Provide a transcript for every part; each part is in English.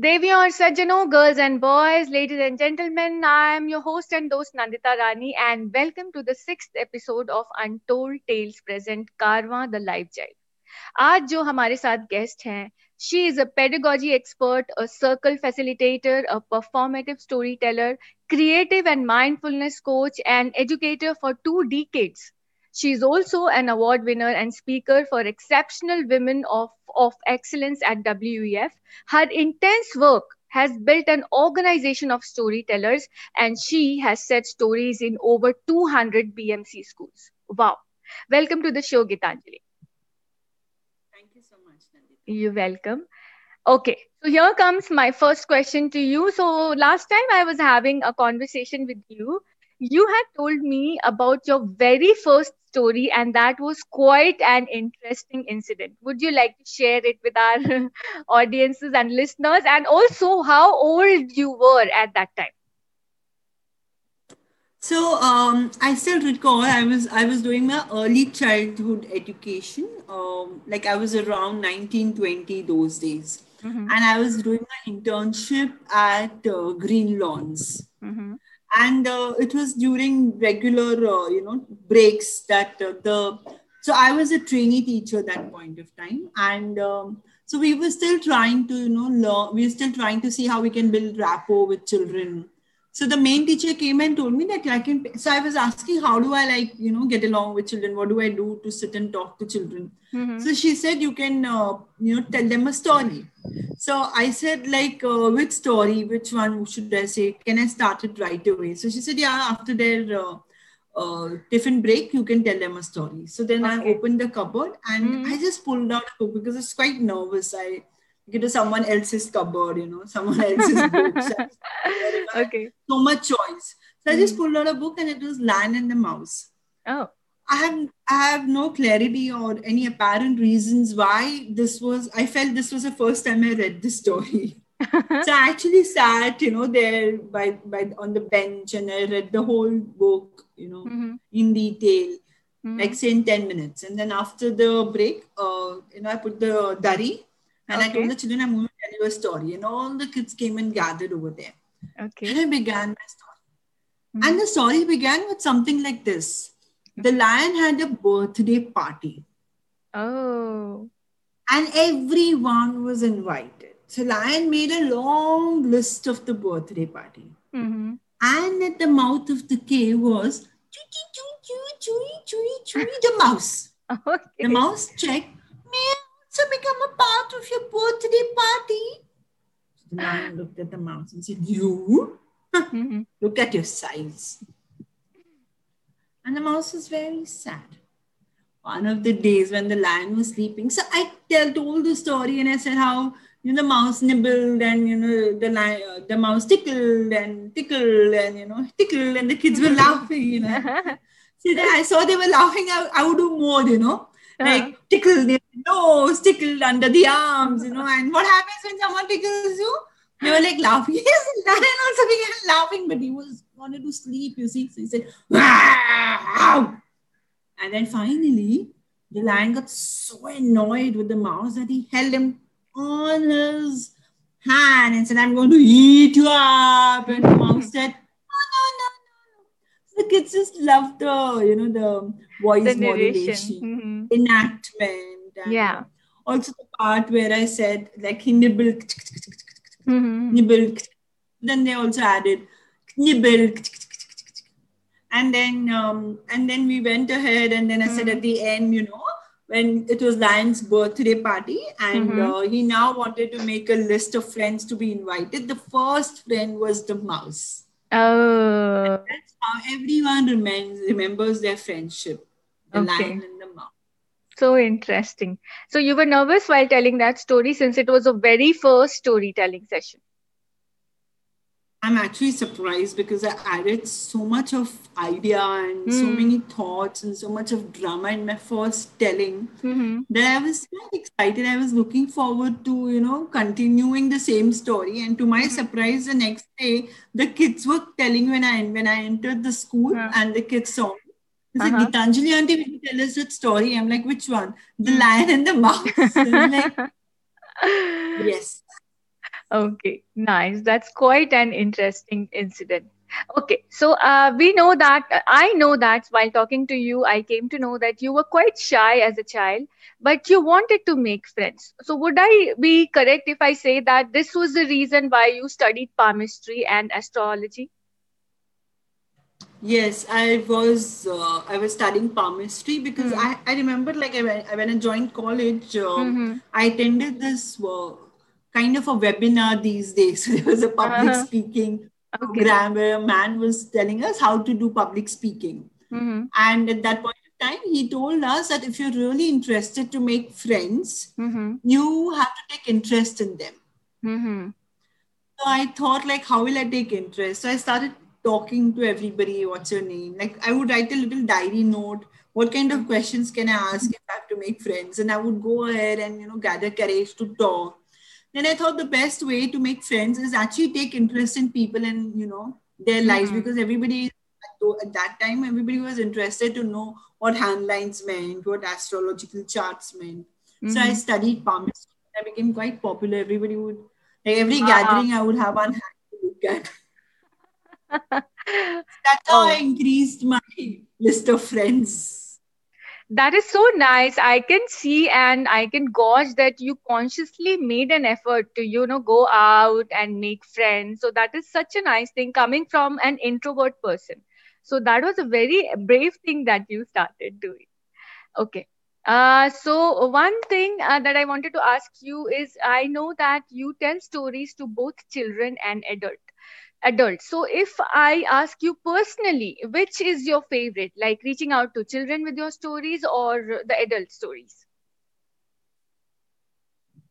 देवियों और सज्जनों girls and boys ladies and gentleman I am your host and दोस्त Nandita Rani and welcome to the sixth episode of untold tales present Karwaan the life जाइल आज जो हमारे साथ गेस्ट हैं she is a pedagogy expert a circle facilitator a performative storyteller creative and mindfulness coach and educator for two decades She is also an award winner and speaker for Exceptional Women of, of Excellence at WEF. Her intense work has built an organization of storytellers and she has set stories in over 200 BMC schools. Wow. Welcome to the show, Gitanjali. Thank you so much, Nandita. You're welcome. Okay, so here comes my first question to you. So, last time I was having a conversation with you, you had told me about your very first story, and that was quite an interesting incident. Would you like to share it with our audiences and listeners, and also how old you were at that time? So um, I still recall I was I was doing my early childhood education. Um, like I was around 1920 those days, Mm-hmm. and I was doing my internship at uh, Green Lawns. Mm-hmm. And uh, it was during regular uh, you know breaks that uh, the so i was a trainee teacher at that point of time. And um, so we were still trying to you know learn we were still trying to see how we can build rapport with children so the main teacher came and told me that i can so i was asking how do i like you know get along with children? What do i do to sit and talk to children? Mm-hmm. so she said you can uh, you know tell them a story. So i said like uh, which story which one should i say? Can i start it right away? So she said yeah after their uh, uh, tiffin break you can tell them a story. So then i opened the cupboard and Mhm. i just pulled out a book because i was quite nervous. I to someone else's cupboard you know someone else's books okay. so much choice so i just Mhm. pulled out a book and it was lion and the mouse Oh. I have I have no clarity or any apparent reasons why this was. I felt this was the first time I read this story. so I actually sat, you know, there by by on the bench and I read the whole book, you know, Mhm. in detail, Mhm. like say in ten minutes. And then after the break, uh, you know, I put the dari and I told the children I'm going to tell you a story. And all the kids came and gathered over there. okay. And I began my story. Mhm. And the story began with something like this. The lion had a birthday party Oh. and everyone was invited. So Lion made a long list of the birthday party. Mm-hmm. And at the mouth of the cave was chewy, chewy, chewy, chewy, chewy, the mouse. Okay. The mouse checked, also become a part of your birthday party? The lion looked at the mouse and said, You? Mhm. Look at your size. And the mouse was very sad. One of the days when the lion was sleeping, so I tell, told the story and I said how you know the mouse nibbled and you know the lion, uh, the mouse tickled and tickled and you know tickled and the kids were laughing. You know, see that I saw they were laughing. I, I would do more. You know, like tickle the nose, tickled under the arms. You know, and what happens when someone tickles you? They were like laughing. Yes, lion also began laughing, but he was wanted to sleep, you see. So he said, wow. And then finally, the lion got so annoyed with the mouse that he held him on his hand and said, I'm going to eat you up. And the mouse said, No, no, no, no. So the kids just loved the, you know, the voice the modulation, narration. enactment. And Yeah. Also the part where I said, like, he nibbled Mhm. nibble. Then they also added nibble. And then um, and then we went ahead and then I said at the end, you know, when it was Lion's birthday party, and Mhm. uh, he now wanted to make a list of friends to be invited. The first friend was the mouse. Oh. That's how everyone remembers remembers their friendship. The Okay. lion and the mouse. So interesting. So you were nervous while telling that story since it was a very first storytelling session. I'm actually surprised because I added so much of idea and so Hmm. many thoughts and so much of drama in my first telling Mm-hmm. that I was quite excited. I was looking forward to, you know, continuing the same story. And to my surprise, the next day, the kids were telling when I when I entered the school Huh. and the kids saw me. Uh-huh. Gitanjali auntie, will you tell us that story? I'm like, which one? The Hmm. lion and the mouse. Like, yes. Okay, nice. That's quite an interesting incident. Okay, so uh, we know that uh, I know that while talking to you, I came to know that you were quite shy as a child, but you wanted to make friends. So, would I be correct if I say that this was the reason why you studied palmistry and astrology? Yes, I was uh, I was studying palmistry because Hmm. I, I remember like I, when I joined college, um, Mm-hmm. I attended this uh, kind of a webinar these days. there was a public Uh-huh. speaking Okay. program where a man was telling us how to do public speaking. Mm-hmm. And at that point of time, he told us that if you're really interested to make friends, Mm-hmm. you have to take interest in them. Mm-hmm. So I thought, like, how will I take interest? So I started talking to everybody. What's your name? Like, I would write a little diary note. What kind of questions can I ask if I have to make friends? And I would go ahead and you know gather courage to talk. Then I thought the best way to make friends is actually take interest in people and you know their lives Mhm. because everybody at that time everybody was interested to know what handlines meant, what astrological charts meant. So I Mhm. studied palmistry. I became quite popular. Everybody would like every Wow. gathering I would have one hand to look at. That's how I Oh. increased my list of friends. That is so nice. I can see and I can gauge that you consciously made an effort to, you know, go out and make friends. So that is such a nice thing coming from an introvert person. So that was a very brave thing that you started doing. Okay. Uh, so one thing uh, that I wanted to ask you is I know that you tell stories to both children and adult adults. So if I ask you personally, which is your favorite, like reaching out to children with your stories or the adult stories?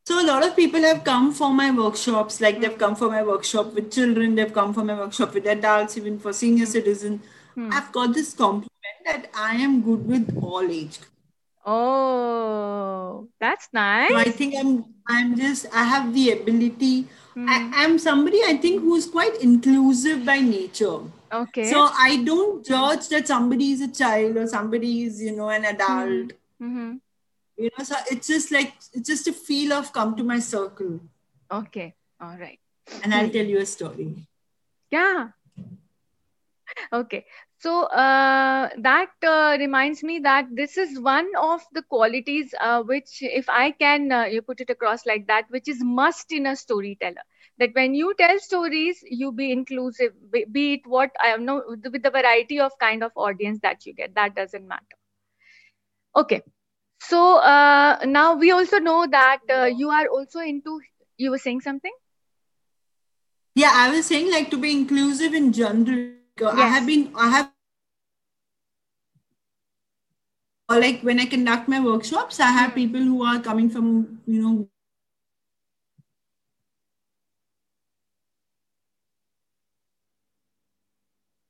So a lot of people have come for my workshops, like they've come for my workshop with children, they've come for my workshop with adults, even for senior citizens. Hmm. I've got this compliment that I am good with all age. Oh, that's So I think I'm I'm just I have the ability. Hmm. I, I'm somebody I think who's quite inclusive by nature. Okay. So I don't judge that somebody is a child or somebody is, you know, an adult. hmm You know, so it's just like it's just a feel of come to my circle Okay. All right. and I'll tell you a story. Yeah. Okay. So uh, that uh, reminds me that this is one of the qualities uh, which, if I can uh, you put it across like that, which is must in a storyteller. That when you tell stories, you be inclusive, be, it what I know with the with the variety of kind of audience that you get. That doesn't matter. Okay. So uh, now we also know that uh, you are also into. You were saying something? Yeah, I was saying like to be inclusive in general. Uh, I have been I have or like when I conduct my workshops, I have Hmm. people who are coming from, you know,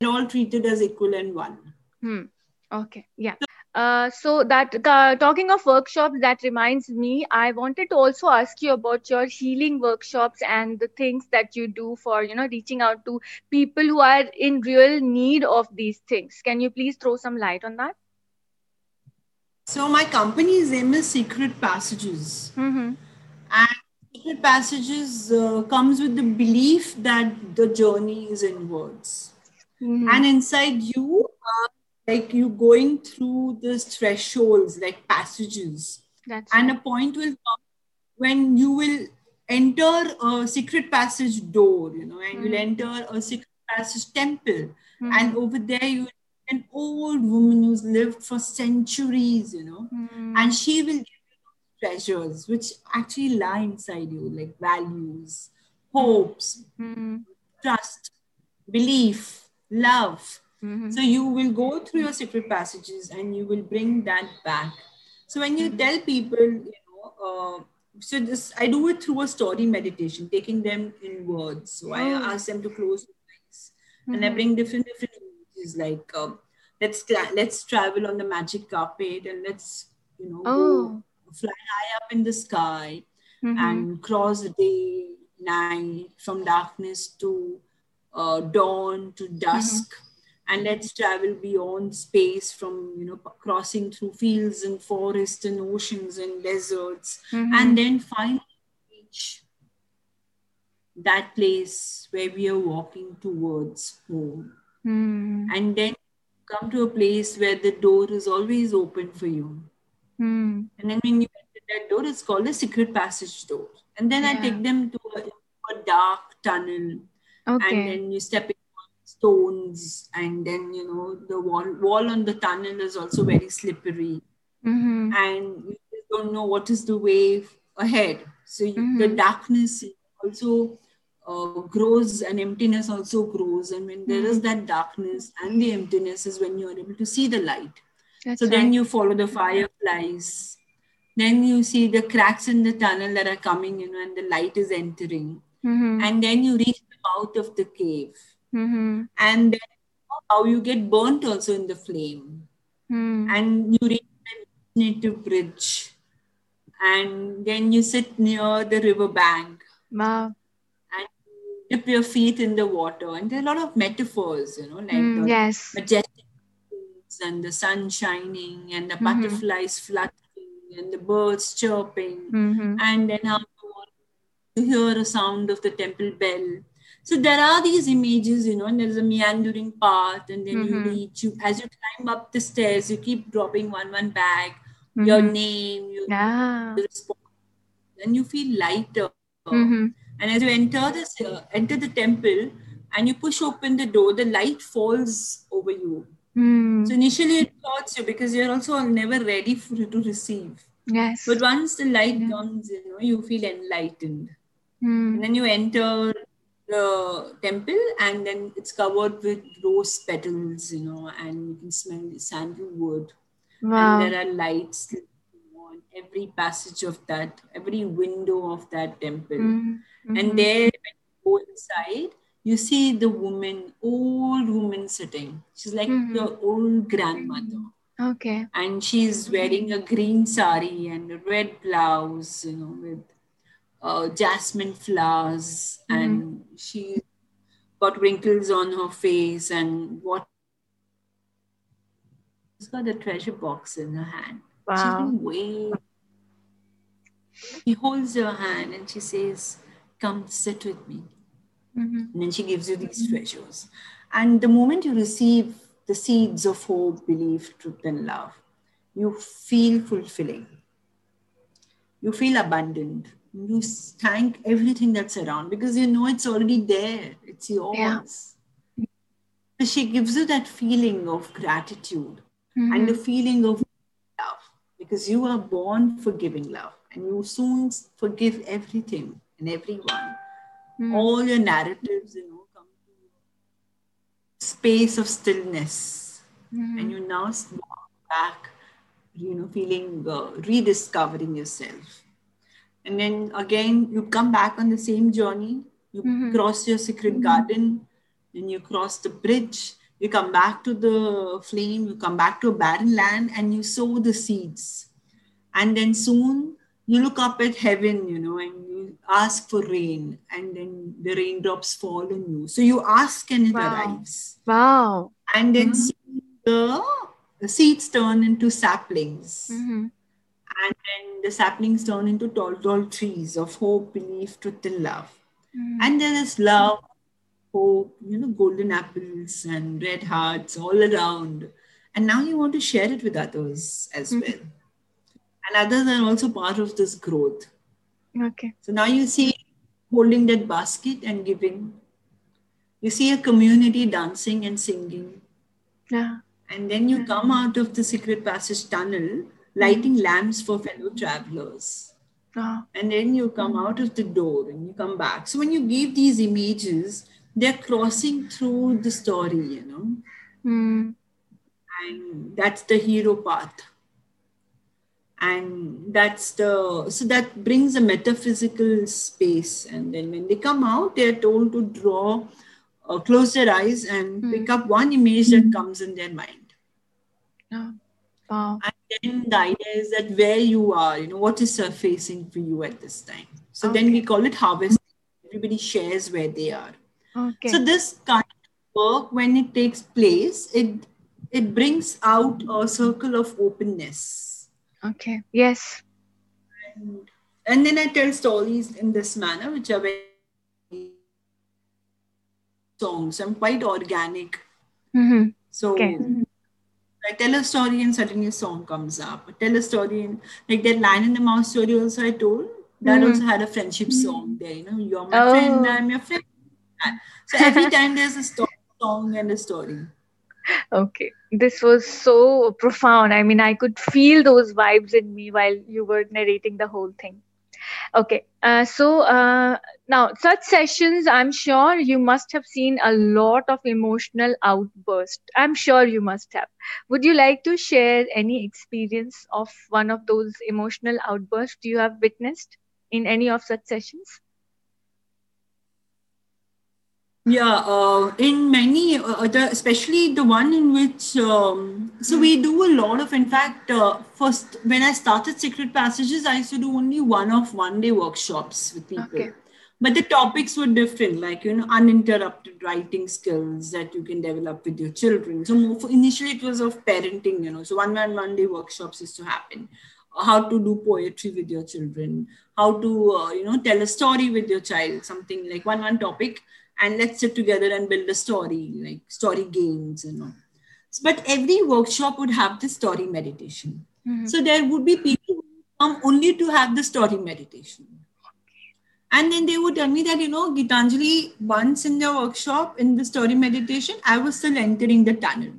all treated as equal and one. Hmm. Okay. Yeah. Uh, so that uh, talking of workshops, that reminds me, I wanted to also ask you about your healing workshops and the things that you do for, you know, reaching out to people who are in real need of these things. Can you please throw some light on that? So my company's name is Secret Passages. Mm-hmm. And Secret Passages uh, comes with the belief that the journey is in words. Mm-hmm. and inside you like you going through these thresholds like passages That's and a point will come when you will enter a secret passage door you know and you'll Mhm. enter a secret passage temple Mhm. and over there you an old woman who's lived for centuries you know Mhm. and she will give you treasures which actually lie inside you like values hopes Mhm. trust belief love Mhm. so you will go through your secret passages and you will bring that back. So when you tell people, you know, uh, so this I do it through a story meditation, taking them in words. So I Oh. ask them to close their eyes, and I Mhm. bring different different images like um, let's let's travel on the magic carpet and let's you know Oh. fly high up in the sky Mhm. and cross the day, night, from darkness to uh, dawn to dusk. And let's travel beyond space from, you know, crossing through fields and forests and oceans and deserts. Mhm. And then finally reach that place where we are walking towards home. Mm. And then come to a place where the door is always open for you. Mm. And then when you enter that door, it's called a secret passage door. And then I take them to a, a dark tunnel. And then you step in stones. And then, you know, the wall, wall on the tunnel is also very slippery. Mm-hmm. And you don't know what is the way ahead. So you, the Mhm. darkness also uh, grows and emptiness also grows. And when there is that darkness and the emptiness is when you are able to see the light. That's So right. then you follow the fireflies. Then you see the cracks in the tunnel that are coming, you know, and the light is entering. Mm-hmm. And then you reach the mouth of the cave. Mm-hmm. And then how you get burnt also in the flame. Mm. And you reach the native bridge. And then you sit near the river bank Wow. and dip your feet in the water. And there are a lot of metaphors, you know, like Mm, the yes. majestic and the sun shining and the Mhm. butterflies fluttering and the birds chirping Mm-hmm. and then how you hear a sound of the temple bell so there are these images you know and there's a meandering path and then you Mhm. reach you as you climb up the stairs you keep dropping one one bag your Mm-hmm. name your Yeah. response and you feel lighter Mm-hmm. and as you enter this uh, enter the temple and you push open the door the light falls over you Mm. so initially it hurts you because you're also never ready for to receive. Yes. But once the light Yeah. comes, you know, you feel enlightened. And Mm. then you enter the temple and then it's covered with rose petals, you know, and you can smell sandalwood. Wow. And there are lights on every passage of that, every window of that temple. Mm-hmm. And there, when you go inside, you see the woman, old woman sitting. She's like Mhm. your old grandmother. Okay. And she's wearing a green sari and a red blouse, you know, with uh, jasmine flowers. Mhm. And she's got wrinkles on her face and what she's got a treasure box in her hand. She's Wow. been waiting. He holds her hand and she says, Come sit with me. Mm-hmm. And then she gives you these treasures. And the moment you receive the seeds of hope, belief, truth, and love, you feel fulfilling. You feel abundant. You thank everything that's around because you know it's already there, it's yours. So She gives you that feeling of gratitude and the feeling of love because you are born for giving love and you soon forgive everything and everyone Mm. all your narratives, you know, come to space of stillness, Mhm. and you now walk back, you know, feeling uh, rediscovering yourself. And then again, you come back on the same journey. You Mhm. cross your secret garden, then you cross the bridge. You come back to the flame. You come back to a barren land, and you sow the seeds. And then soon you look up at heaven, you know, and you ask for rain, and then the raindrops fall on you. So you ask and it Wow. arrives. Wow. And then Mhm. soon the, the seeds turn into saplings. And then the saplings turn into tall, tall trees of hope, belief, truth, and love. Mm-hmm. And there is love, hope, you know, golden apples and red hearts all around. And now you want to share it with others as Mhm. well. And others are also part of this growth. Okay. So now you see holding that basket and giving. You see a community dancing and singing. Yeah. And then you come out of the secret passage tunnel, lighting lamps for fellow travelers. Oh. And then you come out of the door and you come back. So when you give these images, they're crossing through the story, you know, Mm. and that's the hero path. And that's the so that brings a metaphysical space. And then when they come out, they're told to draw, uh, close their eyes and Hmm. pick up one image that comes in their mind. Oh. Wow. Then the idea is that where you are, you know, what is surfacing for you at this time. So then we call it harvest. Everybody shares where they are. Okay. So this kind of work, when it takes place, it it brings out a circle of openness. okay. Yes. And, and then I tell stories in this manner, which are very songs. I'm quite organic. Mm-hmm. So Okay. I tell a story and suddenly a song comes up. I tell a story and like that Lion in the Mouse story also I told that Mhm. also had a friendship song there. You know, you're my friend, Oh. I'm your friend. So every time there's a sto- song and a story. Okay, this was so profound. I mean, I could feel those vibes in me while you were narrating the whole thing. Okay, uh, so uh, now such sessions, I'm sure you must have seen a lot of emotional outburst. I'm sure you must have. Would you like to share any experience of one of those emotional outbursts you have witnessed in any of such sessions? Yeah, uh, in many, uh, the, especially the one in which, um, so we do a lot of, in fact, uh, first, when I started Secret Passages, I used to do only one of one day workshops with people. Okay. But the topics were different, like, you know, uninterrupted writing skills that you can develop with your children. So more, initially it was of parenting, you know, so one man, one day workshops used to happen. How to do poetry with your children, how to, uh, you know, tell a story with your child, something like one, one topic and let's sit together and build a story, like story games and all. So, but every workshop would have the story meditation. Mhm. So there would be people who come only to have the story meditation. And then they would tell me that, you know, Gitanjali, once in the workshop, in the story meditation, I was still entering the tunnel.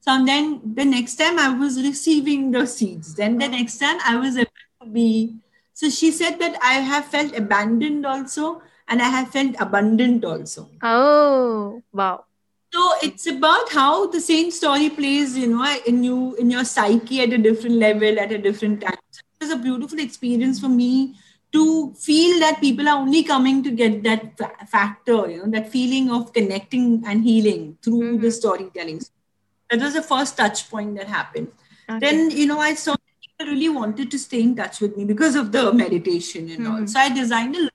So then the next time I was receiving the seeds. Then the next time I was able to be. So she said that I have felt abandoned also and I have felt abundant also. Oh, wow. So it's about how the same story plays, you know, in you in your psyche at a different level at a different time. So it was a beautiful experience for me to feel that people are only coming to get that fa- factor, you know, that feeling of connecting and healing through the Mhm. storytelling. That was the first touch point that happened. Okay. Then, you know, I saw people really wanted to stay in touch with me because of the meditation and all. Mhm. So I designed a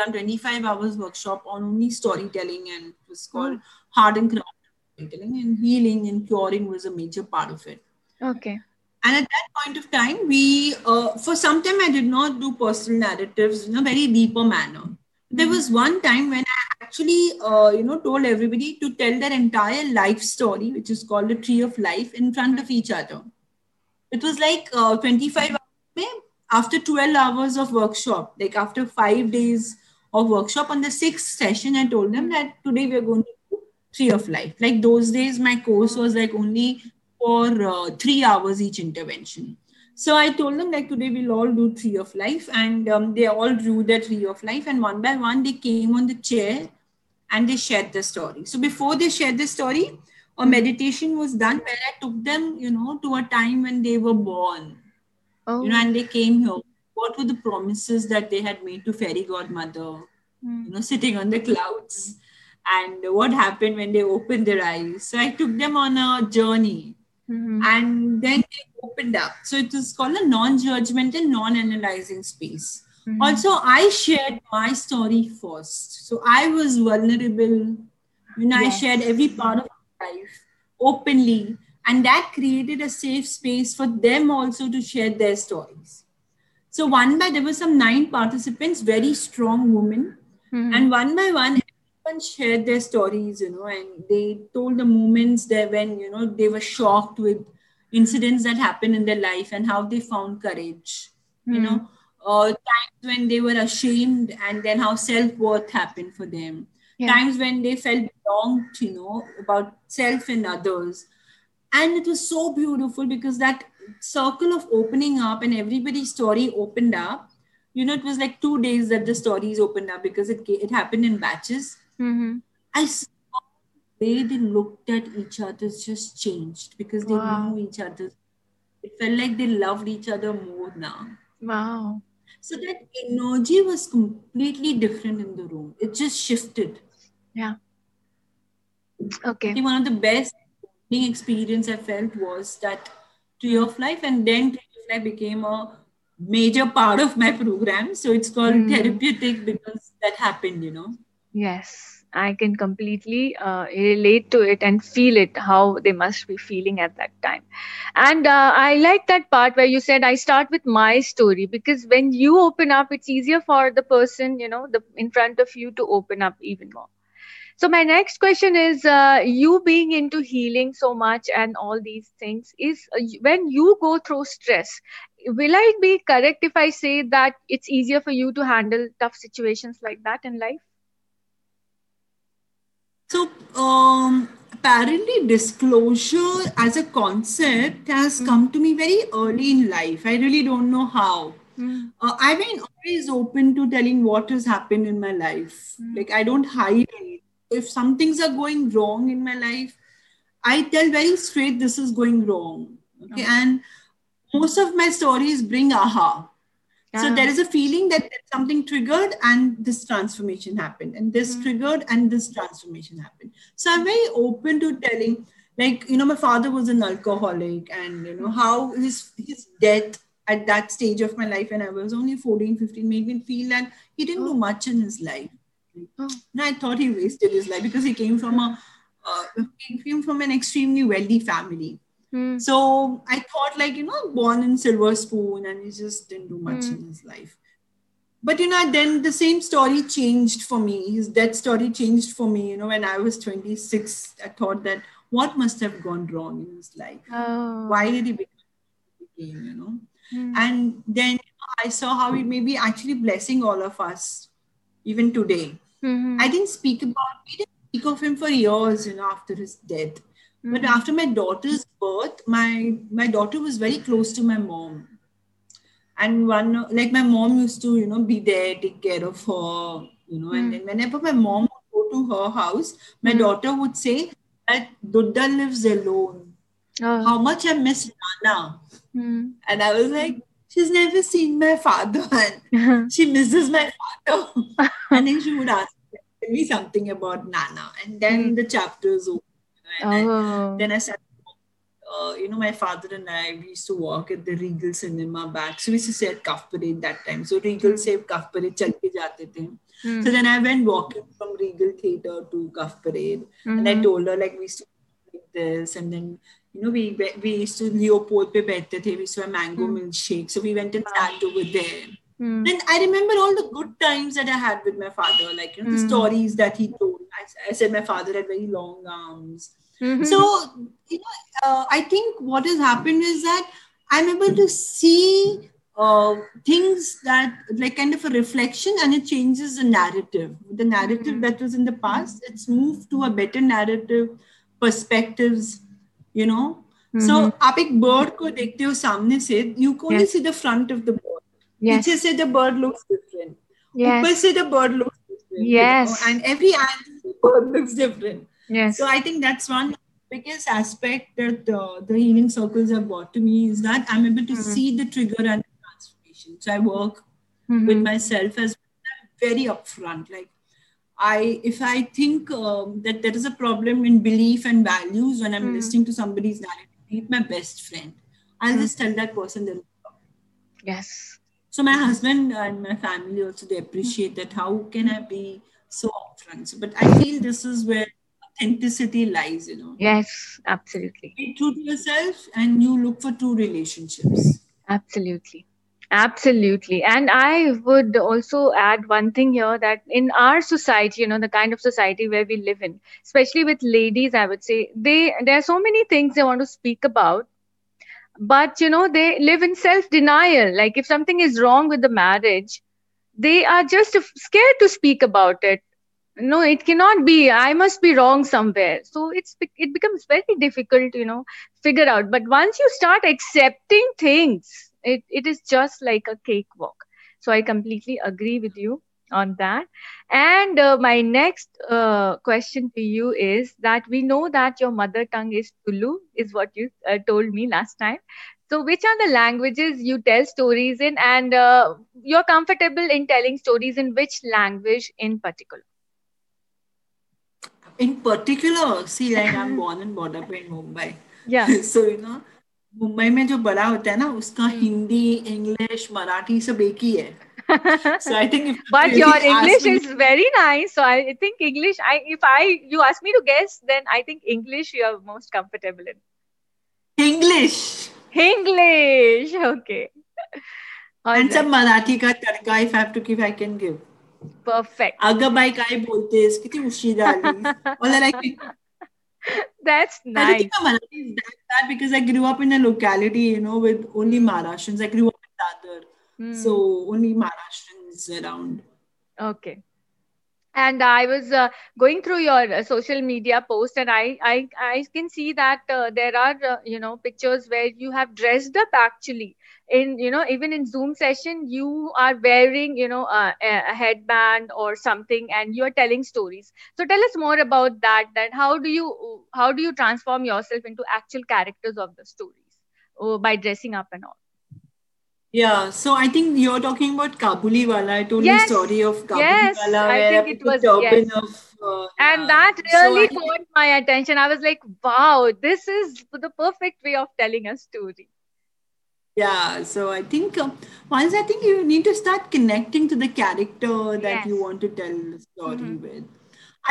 done 25 hours workshop on only storytelling and it was called hard and craft storytelling and healing and curing was a major part of it. Okay. and at that point of time we uh, for some time i did not do personal narratives in a very deeper manner. There was one time when i actually uh, you know told everybody to tell their entire life story which is called the tree of life in front of each other. It was like uh, 25 hours after 12 hours of workshop like after five days of workshop on the sixth session i told them that today we are going to do tree of life. Like those days my course was like only for uh, three hours each intervention. So i told them like today we'll all do tree of life and um, they all drew their tree of life and one by one they came on the chair and they shared the story. So before they shared the story a meditation was done where i took them you know to a time when they were born. Oh. you know and they came here what were the promises that they had made to fairy godmother Mm. you know sitting on the clouds? And what happened when they opened their eyes? So i took them on a journey. Mhm. and then they opened up. So it is called a non-judgmental non-analyzing space. Mhm. also i shared my story first. So i was vulnerable. You know i shared every part of my life openly. And that created a safe space for them also to share their stories so one by there were some nine participants very strong women. Mhm. and one by one everyone shared their stories you know and they told the moments there when you know they were shocked with incidents that happened in their life and how they found courage you know. Uh, times when they were ashamed and then how self-worth happened for them. Yeah. times when they felt belonged you know about self and others. And it was so beautiful because that circle of opening up and everybody's story opened up you know it was like two days that the stories opened up because it it happened in batches Mhm. i saw the way they looked at each other just changed because they Wow. knew each other it felt like they loved each other more now Wow. so that energy was completely different in the room it just shifted Yeah. Okay. one of the best experience I felt was that Tree of Life, and then Tree of Life became a major part of my program. So it's called Mm. therapeutic because that happened, you know. Yes. I can completely uh, relate to it and feel it, how they must be feeling at that time. And uh, I like that part where you said, I start with my story because when you open up, it's easier for the person, you know, the in front of you to open up even more. So my next question is, uh, you being into healing so much and all these things is uh, when you go through stress. Will I be correct if I say that it's easier for you to handle tough situations like that in life? So, um, apparently, disclosure as a concept has Mm. come to me very early in life. I really don't know how. Mm. Uh, I've been always open to telling what has happened in my life. Mm. Like, I don't hide it. If some things are going wrong in my life, I tell very straight this is going wrong. Okay. Okay. And most of my stories bring aha. So Ah. there is a feeling that something triggered and this transformation happened, and this Mm. triggered and this transformation happened. So I'm very open to telling, like you know, my father was an alcoholic, and you know how his his death at that stage of my life when I was only 14, 15 made me feel that he didn't do much in his life. Oh. No, I thought he wasted his life because he came from a uh, he came from an extremely wealthy family. Mm. So I thought, like, you know, born in silver spoon and he just didn't do much Mm. in his life. But, you know, then the same story changed for me. His death story changed for me. You know, when I was 26, I thought that what must have gone wrong in his life? Oh. Why did he become what he became, you know? Mm. And then I saw how he may be actually blessing all of us even today. Mhm. I didn't speak about, we didn't speak of him for years, you know, after his death. But Mhm. after my daughter's birth, my my daughter was very close to my mom. And one like my mom used to, you know, be there, take care of her, you know, and Mm. then whenever my mom would go to her house, my Mm. daughter would say that Dudda lives alone. Oh. How much I miss Nana. Mm. And I was like, she's never seen my father and she misses my father. and then she would ask me something about Nana. And then mm. the chapter is over. And oh. Then I said, uh, you know, my father and I, we used to walk at the Regal Cinema back. So we used to say at Cuff Parade that time. So Regal mm. se Cuff Parade jate the. Mm. So then I went walking from Regal Theatre to Cuff Parade. Mm-hmm. And I hmm. told her, like, we used to do this. And then you know, we we used to Leopold pe baithte the, we used to have mango mm. milkshake. So we went and sat ah. over there. Mm. And I remember all the good times that I had with my father, like you know, mm. the hmm. stories that he told. I, I, said my father had very long arms. Mm-hmm. So you know, uh, I think what has happened is that I'm able to see uh, things that like kind of a reflection, and it changes the narrative. The narrative mm-hmm. that was in the past, it's moved to a better narrative, perspectives you know. So, Mhm. आप एक bird को देखते हो सामने से, you can only Yes. see the front of the bird. yes. पीछे से the bird looks different. Yes. ऊपर से the bird looks different. you Yes. know, and every animal bird looks different. Yes. So I think that's one biggest aspect that uh, the healing circles have brought to me is that I'm able to Mhm. see the trigger and the transformation. So I work with Mhm. myself as well. I'm very upfront. Like I, if I think um, that there is a problem in belief and values when I'm Mhm. listening to somebody's narrative, be my best friend, I'll Mhm. just tell that person there is a problem. Yes. So my husband and my family also they appreciate that. How can I be so upfront? So, but I feel this is where authenticity lies. You know, Yes. Absolutely. be true to yourself, and you look for true relationships. Absolutely. Absolutely. And I would also add one thing here that in our society, you know, the kind of society where we live in, especially with ladies, I would say, they there are so many things they want to speak about, but you know, they live in self-denial. Like if something is wrong with the marriage, they are just scared to speak about it. No, it cannot be. I must be wrong somewhere. So it's it becomes very difficult, you know, figure out. But once you start accepting things, it, it is just like a cakewalk. So I completely agree with you on that. And uh, my next uh, question to you is that we know that your mother tongue is Tulu, is what you uh, told me last time. So which are the languages you tell stories in, and uh, you're comfortable in telling stories in which language in particular? In particular, see, like I'm born and brought up in Mumbai. Yeah. so you know, Mumbai में जो बड़ा होता है ना उसका Hmm. Hindi English Marathi सब एक ही है so I think if but really your English me- is very nice. So I think English. I if I you ask me to guess, then I think English you are most comfortable in. English English. Okay. All and some right. Marathi ka tadka if I have to give I can give Perfect. Aga by kai boltes, kiti ushida All I like. That's I nice. think my Marathi is that bad because I grew up in a locality, you know, with only Maharashtrians. I grew up in Dadar, Hmm. so only Maharashtrians around. Okay. And I was uh, going through your uh, social media post, and I I, I can see that uh, there are uh, you know pictures where you have dressed up actually. In you know even in Zoom session, you are wearing you know a, a headband or something, and you are telling stories. So tell us more about that. That how do you how do you transform yourself into actual characters of the stories oh, by dressing up and all? Yeah, so I think you're talking about Kabuli Wala. I told Yes, the story of Kabuli yes, Wala I where think it was- turban yes. of. Uh, and yeah. that really I- caught my attention i was like wow this is the perfect way of telling a story Yeah, so I think uh, once I think you need to start connecting to the character that you want to tell the story Mhm. with.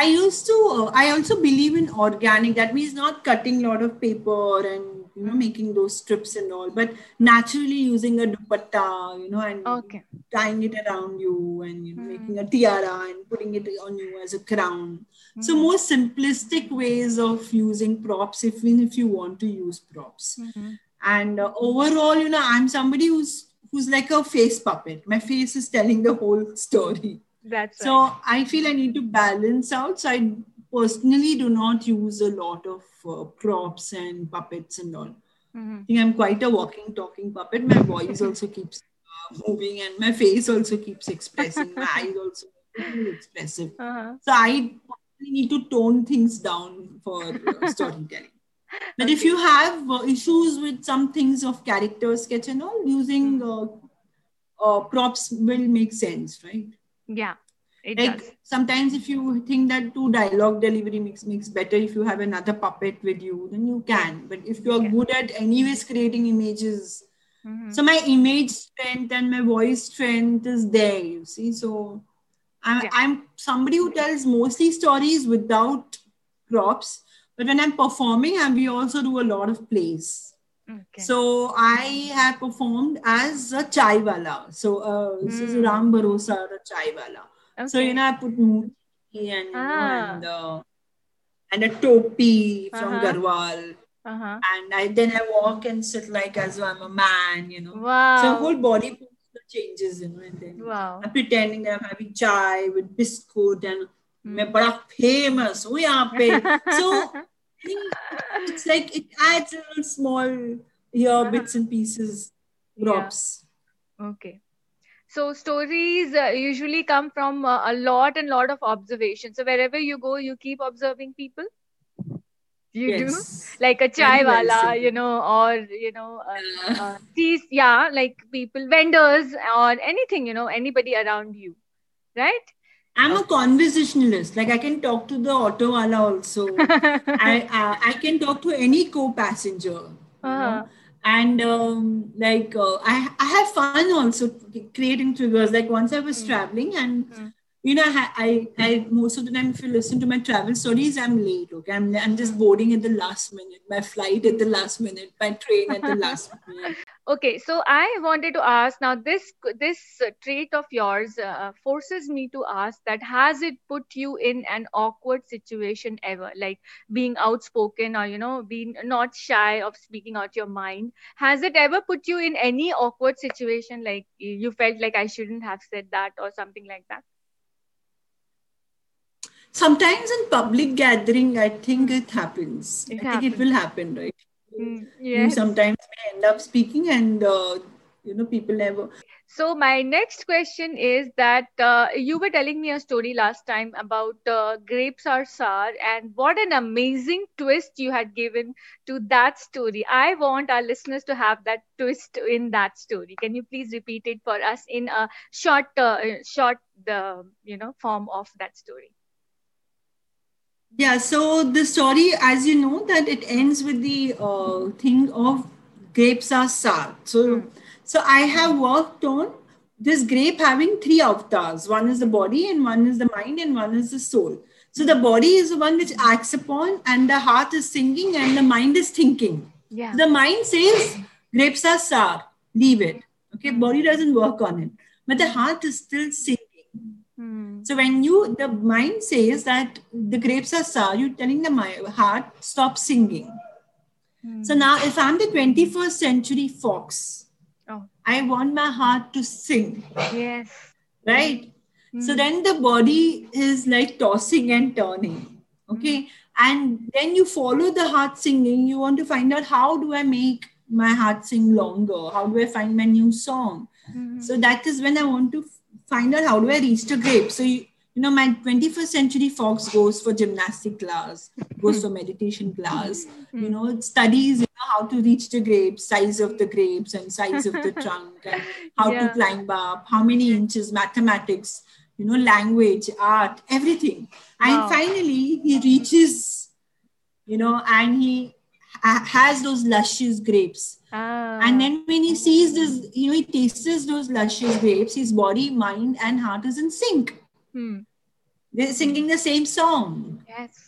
I used to. Uh, I also believe in organic. That means not cutting a lot of paper and you know making those strips and all, but naturally using a dupatta, you know, and okay tying it around you and you know Mhm. making a tiara and putting it on you as a crown. So Mhm. more simplistic ways of using props, if if you want to use props Mhm. And uh, overall you know i'm somebody who's who's like a face puppet. My face is telling the whole story. That's so right. I feel i need to balance out. So i personally do not use a lot of uh, props and puppets and all. Mhm. i think i'm quite a walking talking puppet. My voice also keeps uh, moving and my face also keeps expressing. My eyes also expressive. Uh-huh. so i need to tone things down for uh, storytelling but if you have uh, issues with some things of character sketch and all, using Hmm. uh, uh, props will make sense, right? yeah it Like does sometimes if you think that two dialogue delivery makes makes better if you have another puppet with you, then you can. But if you are Yeah. good at anyways creating images, Mhm. so my image strength and my voice strength is there, you see. So I'm, Yeah. I'm somebody who tells mostly stories without props, but when I'm performing, and we also do a lot of plays. okay So I have performed as a chaiwala. So uh, this is. Ram Barosa, the chai wala. So you know, I put mochi and Ah. and uh, and a topi from Uh-huh. Garhwal, uh-huh and I then I walk and sit like as though I'm a man, you know. Wow. So whole body changes, you know, and then wow I'm pretending that I'm having chai with biscuit and. मैं बड़ा famous हूँ यहाँ पे. So I think it's like it adds a little small here Uh-huh. bits and pieces, Yeah. props. Okay. So stories uh, usually come from uh, a lot and lot of observation. So wherever you go, you keep observing people. You do Yes. like a chai Very well wala, said. you know, or you know, uh, Yeah. uh, these yeah, like people, vendors, or anything, you know, anybody around you, right? I'm a conversationalist. Like I can talk to the auto wala also. I uh, I can talk to any co-passenger. Uh-huh. And um, like uh, I I have fun also creating triggers. Like once I was Mm. traveling and Mm. You know I, I I most of the time if you listen to my travel stories I'm late. Okay, I'm I'm just boarding at the last minute. My flight at the last minute. My train at the last minute. Okay, so I wanted to ask now this this trait of yours uh, forces me to ask that has it put you in an awkward situation ever like being outspoken or you know being not shy of speaking out your mind has it ever put you in any awkward situation like you felt like I shouldn't have said that or something like that Sometimes in public gathering, I think it happens. It I think it will happen, right? Mm, yes sometimes may end up speaking, and uh, you know people never. So my next question is that uh, you were telling me a story last time about uh, grapes are sour, and what an amazing twist you had given to that story. I want our listeners to have that twist in that story. Can you please repeat it for us in a short, uh, short, the you know form of that story? Yeah. So the story, as you know, that it ends with the uh, thing of grapes are sour. So, Hmm. so I have worked on this grape having three avatars. One is the body, and one is the mind, and one is the soul. So the body is the one which acts upon, and the heart is singing, and the mind is thinking. Yeah. The mind says grapes are sour, leave it. Okay, Hmm. body doesn't work on it, but the heart is still singing. Hmm. So when you the mind says that the grapes are sour, you're telling the mi- heart stop singing. Hmm. So now, if I'm the 21st century fox, Oh. I want my heart to sing, Yes. right? So Hmm. then the body is like tossing and turning, okay? And then you follow the heart singing. You want to find out how do I make my heart sing longer? How do I find my new song? Hmm. So that is when I want to find out how do I reach the grape. So you, you know, my 21st century fox goes for gymnastic class, goes for meditation class, you know, studies you know, how to reach the grapes, size of the grapes and size of the trunk, and how Yeah. to climb up, how many inches, mathematics, you know, language, art, everything. And finally, he reaches, you know, and he ha- has those luscious grapes. Ah. And then when he sees this, you know, he tastes those luscious grapes, his body, mind, and heart is in sync. Hmm. They're singing the same song. Yes.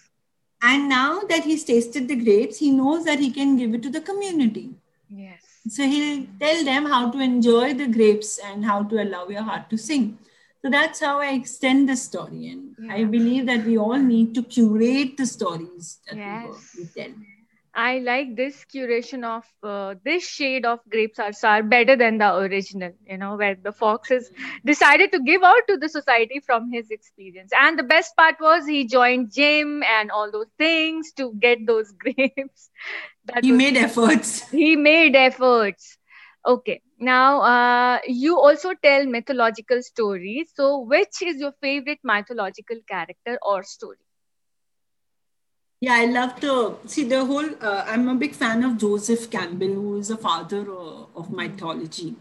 And now that he's tasted the grapes, he knows that he can give it to the community. Yes. So he'll tell them how to enjoy the grapes and how to allow your heart to sing. So that's how I extend the story. And I believe that we all need to curate the stories that Yes. we, we tell. I like this curation of uh, this shade of grapes are sour better than the original, you know, where the fox has decided to give out to the society from his experience. And the best part was he joined gym and all those things to get those grapes. That He was- made efforts. he made efforts. Okay, now uh, you also tell mythological stories. So, which is your favorite mythological character or story? Yeah, I love to see the whole. Uh, I'm a big fan of Joseph Campbell, who is a father uh, of mythology.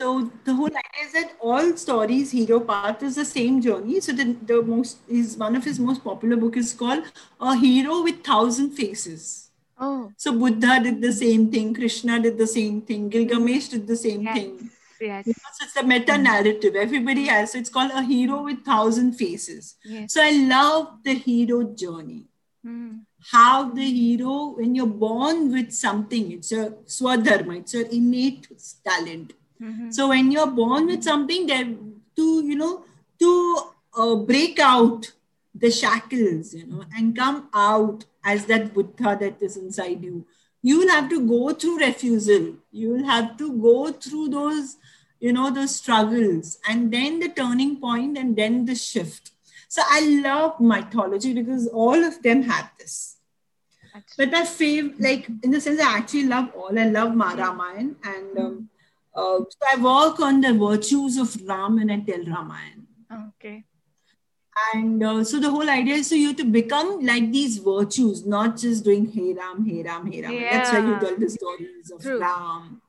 So the whole idea is that all stories, hero path is the same journey. So the, the most is one of his most popular book is called A Hero with Thousand Faces. Oh, So Buddha did the same thing, Krishna did the same thing, Gilgamesh did the same yes, thing. yes, know, it's a meta narrative. Everybody has. So it's called A Hero with Thousand Faces. yes. So I love the hero journey Hmm. how the hero, when you're born with something, it's a swadharma, it's your innate talent. Mhm. So when you're born with something, then to you know to uh, break out the shackles, you know, and come out as that Buddha that is inside you, you will have to go through refusal. You will have to go through those, you know, those struggles, and then the turning point, and then the shift. So I love mythology because all of them have this. That's- But my favorite, like in the sense, I actually love all. I love Maramayan, and um, uh, so I work on the virtues of Ram and I tell Ramayan. Okay. And uh, so the whole idea is so you to become like these virtues, not just doing Hey Ram, Hey Ram, Hey Ram. And That's why you tell the stories of True. Ram.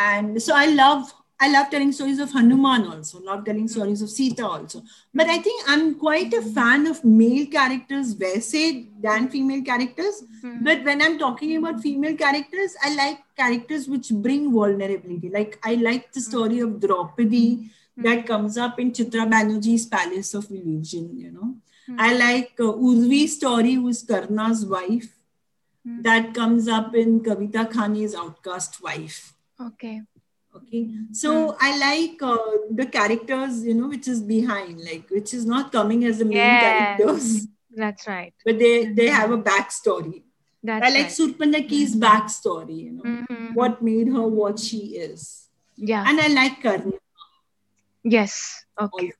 And so I love I love telling stories of Hanuman also, love telling hmm. stories of Sita also. But I think I'm quite a hmm. fan of male characters, Vaise, than hmm. female characters. Mhm. But when I'm talking about female characters, I like characters which bring vulnerability. Like I like the story of Draupadi that comes up in Chitra Banerjee's Palace of Illusion, you know. I like uh, Urvi's story, who's Karna's wife, Hmm. that comes up in Kavita Kane's Outcast Wife. Okay. Okay, so I like uh, the characters, you know, which is behind, like which is not coming as the main Yes. characters, That's right. but they they have a backstory. That's I like right. Surpanakha's backstory, you know, Mhm. what made her what she is, Yeah. and I like Karna. Yes. Okay.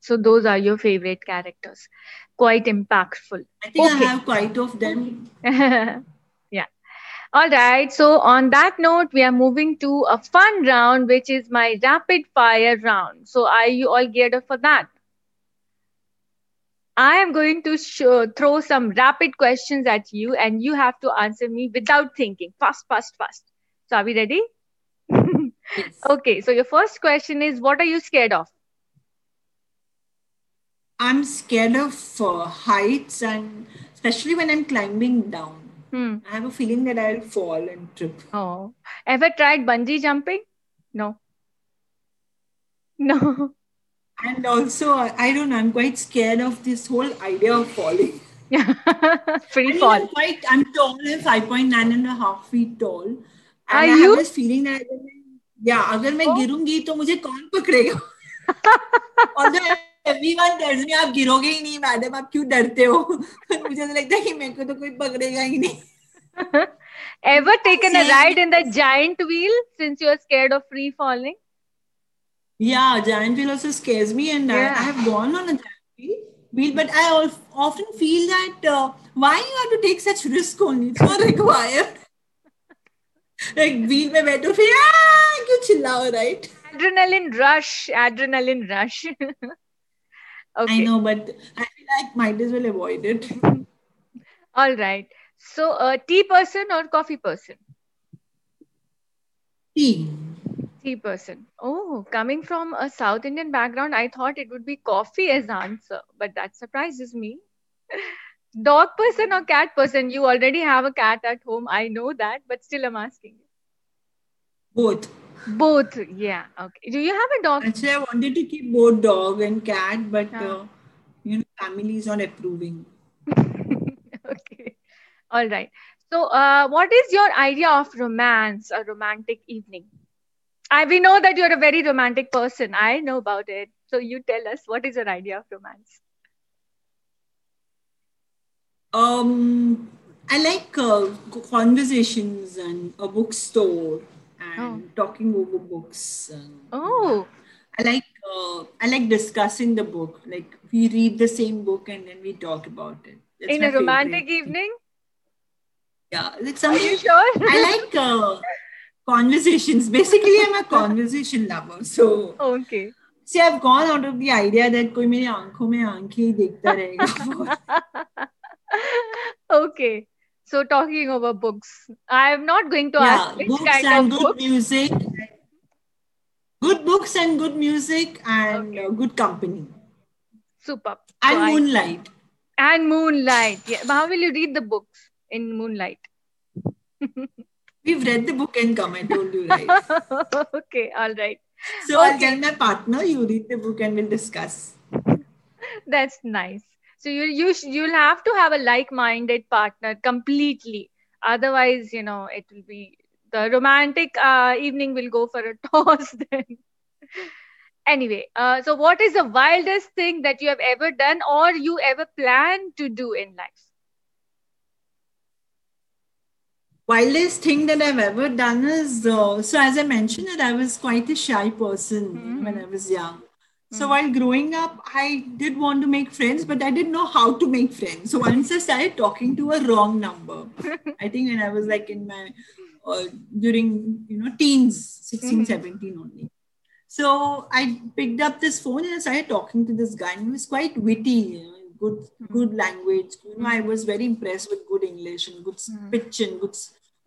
So those are your favorite characters. Quite impactful. I think Okay. I have quite of them. All right. So on that note, we are moving to a fun round, which is my rapid fire round. So are you all geared up for that? I am going to show, throw some rapid questions at you, and you have to answer me without thinking. Fast, fast, fast. So are we ready? Yes. okay. So your first question is, what are you scared of? I'm scared of uh, heights, and especially when I'm climbing down. Hmm. I have a feeling that I'll fall and trip. Oh, ever tried bungee jumping? No. No. And also, I, I don't know, I'm quite scared of this whole idea of falling. I Free mean, fall. I'm quite, I'm tall, I'm 5.9 and a half feet tall. And Are I you? have this feeling that अगर मैं- yeah, अगर मैं Oh. गिरूंगी तो मुझे कौन पकड़ेगा? Although everyone tells me आप गिरोगे ही नहीं मैडम आप क्यों डरते हो मुझे तो लगता है कि मेरे को तो कोई पकड़ेगा ही नहीं Ever taken a ride in the giant wheel since you're scared of free falling? Yeah, giant wheel also scares me, and Yeah. I I have gone on a giant wheel, wheel but I al- often feel that uh, why you have to take such risk only? It's not required. like wheel में बैठो फिर "Ah!" क्यों चिल्लाओ right? Adrenaline rush, adrenaline rush. I know, but I feel like might as well avoid it. all right. So, uh, tea person or coffee person? Tea. Tea person. Oh, coming from a South Indian background, I thought it would be coffee as answer, but that surprises me. Dog person or cat person? You already have a cat at home. I know that, but still I'm asking you. Both. Both. Yeah. Okay. Do you have a dog? Actually, I wanted to keep both dog and cat, but Yeah. uh, you know, family is not approving. okay. All right. So, uh, what is your idea of romance, a romantic evening? I we know that you're a very romantic person. I know about it. So you tell us what is your idea of romance? Um, I like uh, conversations and a bookstore and talking over books. And, Oh, I like uh, I like discussing the book. Like we read the same book and then we talk about it. That's in my a romantic favorite. evening? Yeah, it's Are something you sure? I like uh, conversations. Basically, I'm a conversation lover. So okay. see, I've gone out of the idea that कोई मेरी आंखों में आंखें ही देखता रहेगा. okay. So talking over books. I am not going to yeah, ask which books kind and of good book. music. Good books and good music and Okay. uh, good company. Super. And So I- moonlight. and moonlight. Yeah. But how will you read the books in moonlight? We've read the book and come, I told you, right? okay. All right. So I'll tell my partner, you read the book and we'll discuss. That's nice. So you you sh- you'll have to have a like-minded partner completely. Otherwise, you know, it will be the romantic uh, evening will go for a toss then. Anyway, uh, so what is the wildest thing that you have ever done or you ever plan to do in life? Wildest thing that I've ever done is uh, so as I mentioned that I was quite a shy person know, when I was young. So while growing up, I did want to make friends, but I didn't know how to make friends. So once I started talking to a wrong number, I think when I was like in my uh, during you know teens, 16, mm-hmm. 17 only. So I picked up this phone and I started talking to this guy, and he was quite witty, you know, good, mm-hmm. good language. You know, I mm-hmm. was very impressed with good English and good pitch and good,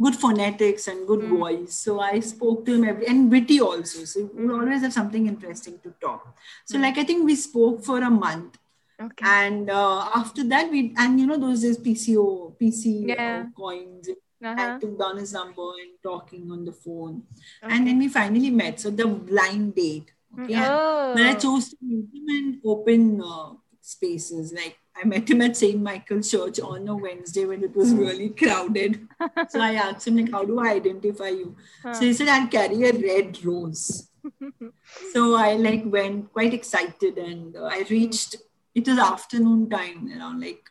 good phonetics and good voice. So I spoke to him every, and witty also. So we always have something interesting to talk. So like I think we spoke for a month, Okay. and uh, after that we and you know those days PCO, PC Yeah. coins. Uh-huh. I took down his number and talking on the phone. And then we finally met. So the blind date. Okay. Oh. But I chose to meet him in open uh, spaces. Like I met him at St. Michael's Church on a Wednesday when it was really crowded. so I asked him, like, how do I identify you? So he said, I'll carry a red rose. so I like went quite excited and uh, I reached, it was afternoon time, around like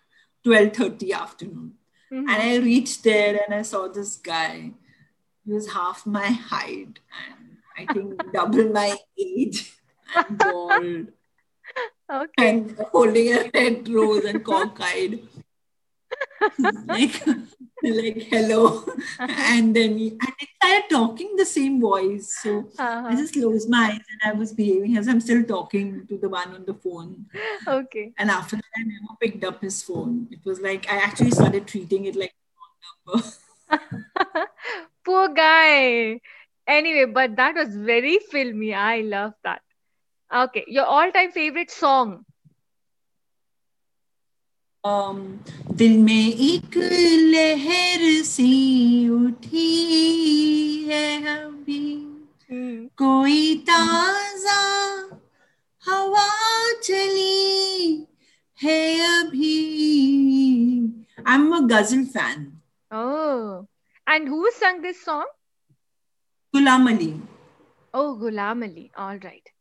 12.30 afternoon. Mhm. And I reached there and I saw this guy. He was half my height and I think double my age and bald Okay. and holding a red rose and cockeyed. like, like hello. and then he, and started talking the same voice. So I Uh-huh. just closed my eyes and I was behaving as I'm still talking to the one on the phone. Okay. And after that, I never picked up his phone. It was like I actually started treating it like a phone number. Poor guy. Anyway, but that was very filmy. I love that. Okay, your all-time favorite song. Um, दिल में एक लहर सी उठी है अभी hmm. कोई ताजा हवा चली है अभी I'm a Ghazal fan. Oh, and who sang this song? Ghulam Ali. Oh, Ghulam Ali. All right.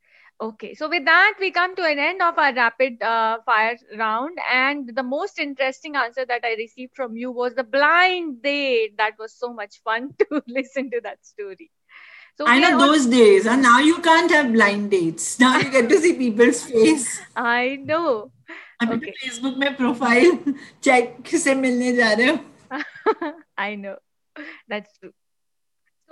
Okay, so with that, we come to an end of our rapid uh, fire round. And the most interesting answer that I received from you was the blind date. That was so much fun to listen to that story. So I know those days, and now you can't have blind dates. Now you get to see people's face. I know. अभी okay. Facebook में profile check किसे मिलने जा रहे हो? I know. That's true.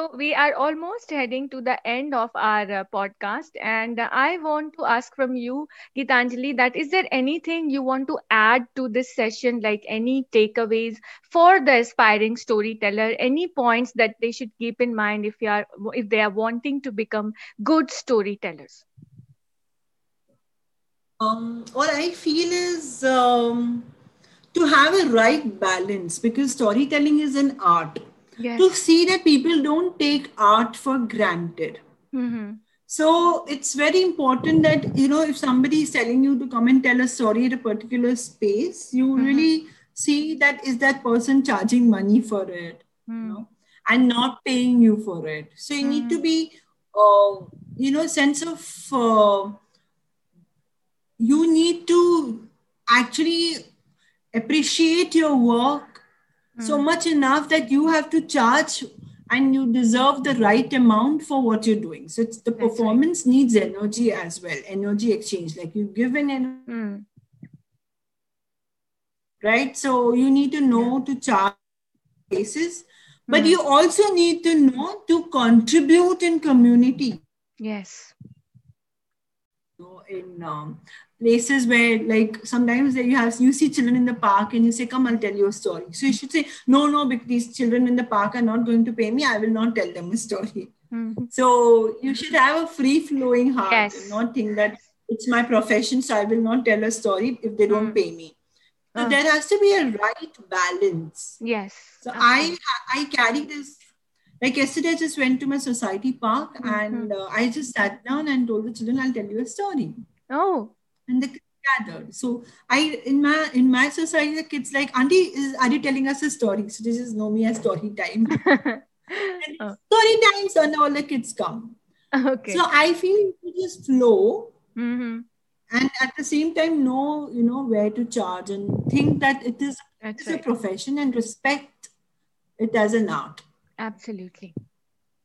so, we are almost heading to the end of our uh, podcast, and uh, I want to ask from you, Gitanjali, that is there anything you want to add to this session, like any takeaways for the aspiring storyteller, any points that they should keep in mind if, you are, if they are wanting to become good storytellers? Um, what I feel is um, to have a right balance because storytelling is an art yes. to see that people don't take art for granted. Mm-hmm. So it's very important that, you know, if somebody is telling you to come and tell a story at a particular space, you mm-hmm. really see that is that person charging money for it, mm-hmm. you know, and not paying you for it. So you need to mm-hmm. be, uh, you know, sense of, uh, you need to actually appreciate your work so much enough that you have to charge and you deserve the right amount for what you're doing so it's the That's performance right. needs energy as well energy exchange like you give an energy mm. right so you need to know yeah. to charge places but mm. you also need to know to contribute in community yes so in um, places where like sometimes you have you see children in the park and you say come i'll tell you a story so you should say no no because these children in the park are not going to pay me i will not tell them a story mm-hmm. so you should have a free flowing heart yes. and not think that it's my profession so i will not tell a story if they don't mm. pay me so uh. there has to be a right balance yes so i i carry this like yesterday i just went to my society park mm-hmm. and uh, i just sat down and told the children i'll tell you a story oh and the gathered. So I in my in my society, the kids like, Auntie, is are you telling us a story? So this is know me as story time. oh. Story time, so now all the kids come. Okay. So I feel it just flow. Mm-hmm. And at the same time, know you know where to charge and think that it is, right. a profession and respect it as an art. Absolutely.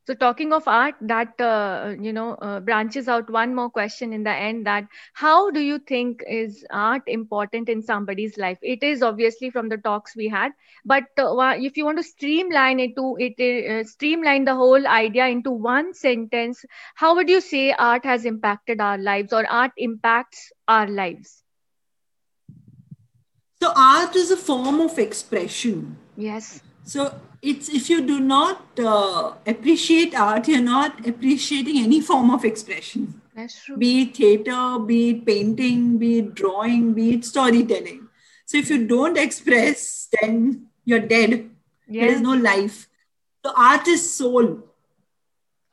So talking of art, that uh, you know uh, branches out one more question in the end. That how do you think is art important in somebody's life? It is obviously from the talks we had, but uh, if you want to streamline it to it, uh, streamline the whole idea into one sentence, how would you say art has impacted our lives, or art impacts our lives? So art is a form of expression. Yes. So it's if you do not uh, appreciate art, you're not appreciating any form of expression. That's true. Be it theater, be it painting, be it drawing, be it storytelling. So if you don't express, then you're dead. Yes. There is no life. So art is soul.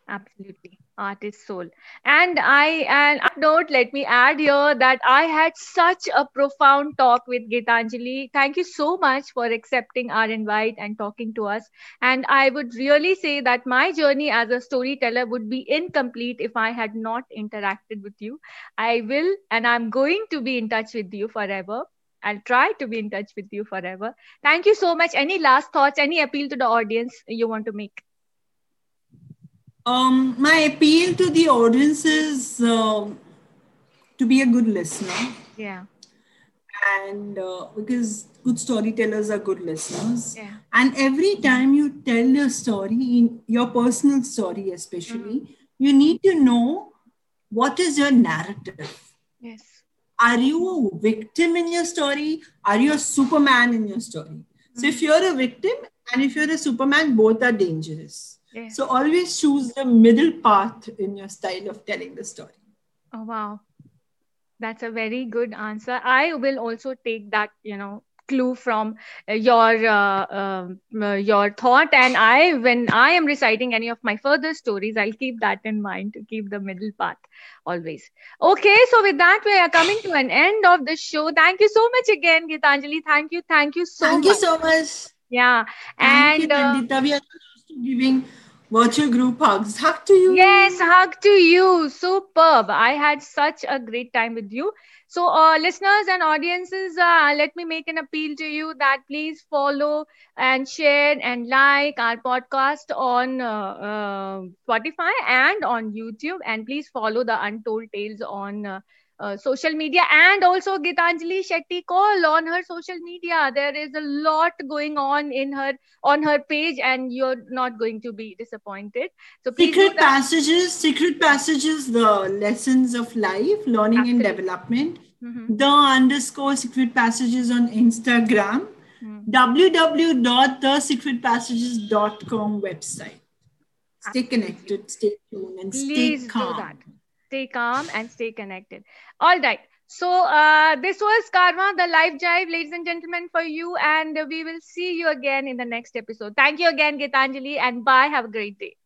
Absolutely artist soul and i and note let me add here that i had such a profound talk with gitanjali thank you so much for accepting our invite and talking to us and i would really say that my journey as a storyteller would be incomplete if i had not interacted with you i will and i'm going to be in touch with you forever I'll try to be in touch with you forever. Thank you so much. Any last thoughts, any appeal to the audience you want to make? Um, my appeal to the audience is uh, to be a good listener. Yeah. And uh, because good storytellers are good listeners. Yeah. And every time you tell your story, in your personal story especially, mm. you need to know what is your narrative. Yes. Are you a victim in your story? Are you a Superman in your story? Mm. So if mm. you're a victim and if you're a Superman, both are dangerous so always choose the middle path in your style of telling the story. Oh wow. That's a very good answer. I will also take that, you know, clue from uh, your uh, um, uh, your thought. And i when i am reciting any of my further stories i'll keep that in mind to keep the middle path always. Okay so with that we are coming to an end of the show. Thank you so much again gitanjali. Thank you. Thank you so thank much. you so much. Yeah. Thank and you, uh, we are giving virtual group hugs. Hug to you. Yes, hug to you. Superb. I had such a great time with you. So, uh, listeners and audiences, uh, let me make an appeal to you that please follow and share and like our podcast on uh, uh, Spotify and on YouTube. And please follow the Untold Tales on uh, social media and also Gitanjali Shetty call on her social media. There is a lot going on in her on her page, and you're not going to be disappointed. So Secret passages, secret passages, the lessons of life, learning and Absolutely. development. Mhm. The underscore secret passages on Instagram. Hmm. www.thesecretpassages.com website. Stay connected, stay tuned, and Please stay calm. Stay calm and stay connected. All right. So uh, this was Karma, the live jive, ladies and gentlemen, for you, and we will see you again in the next episode. Thank you again, Gitanjali, and bye. Have a great day.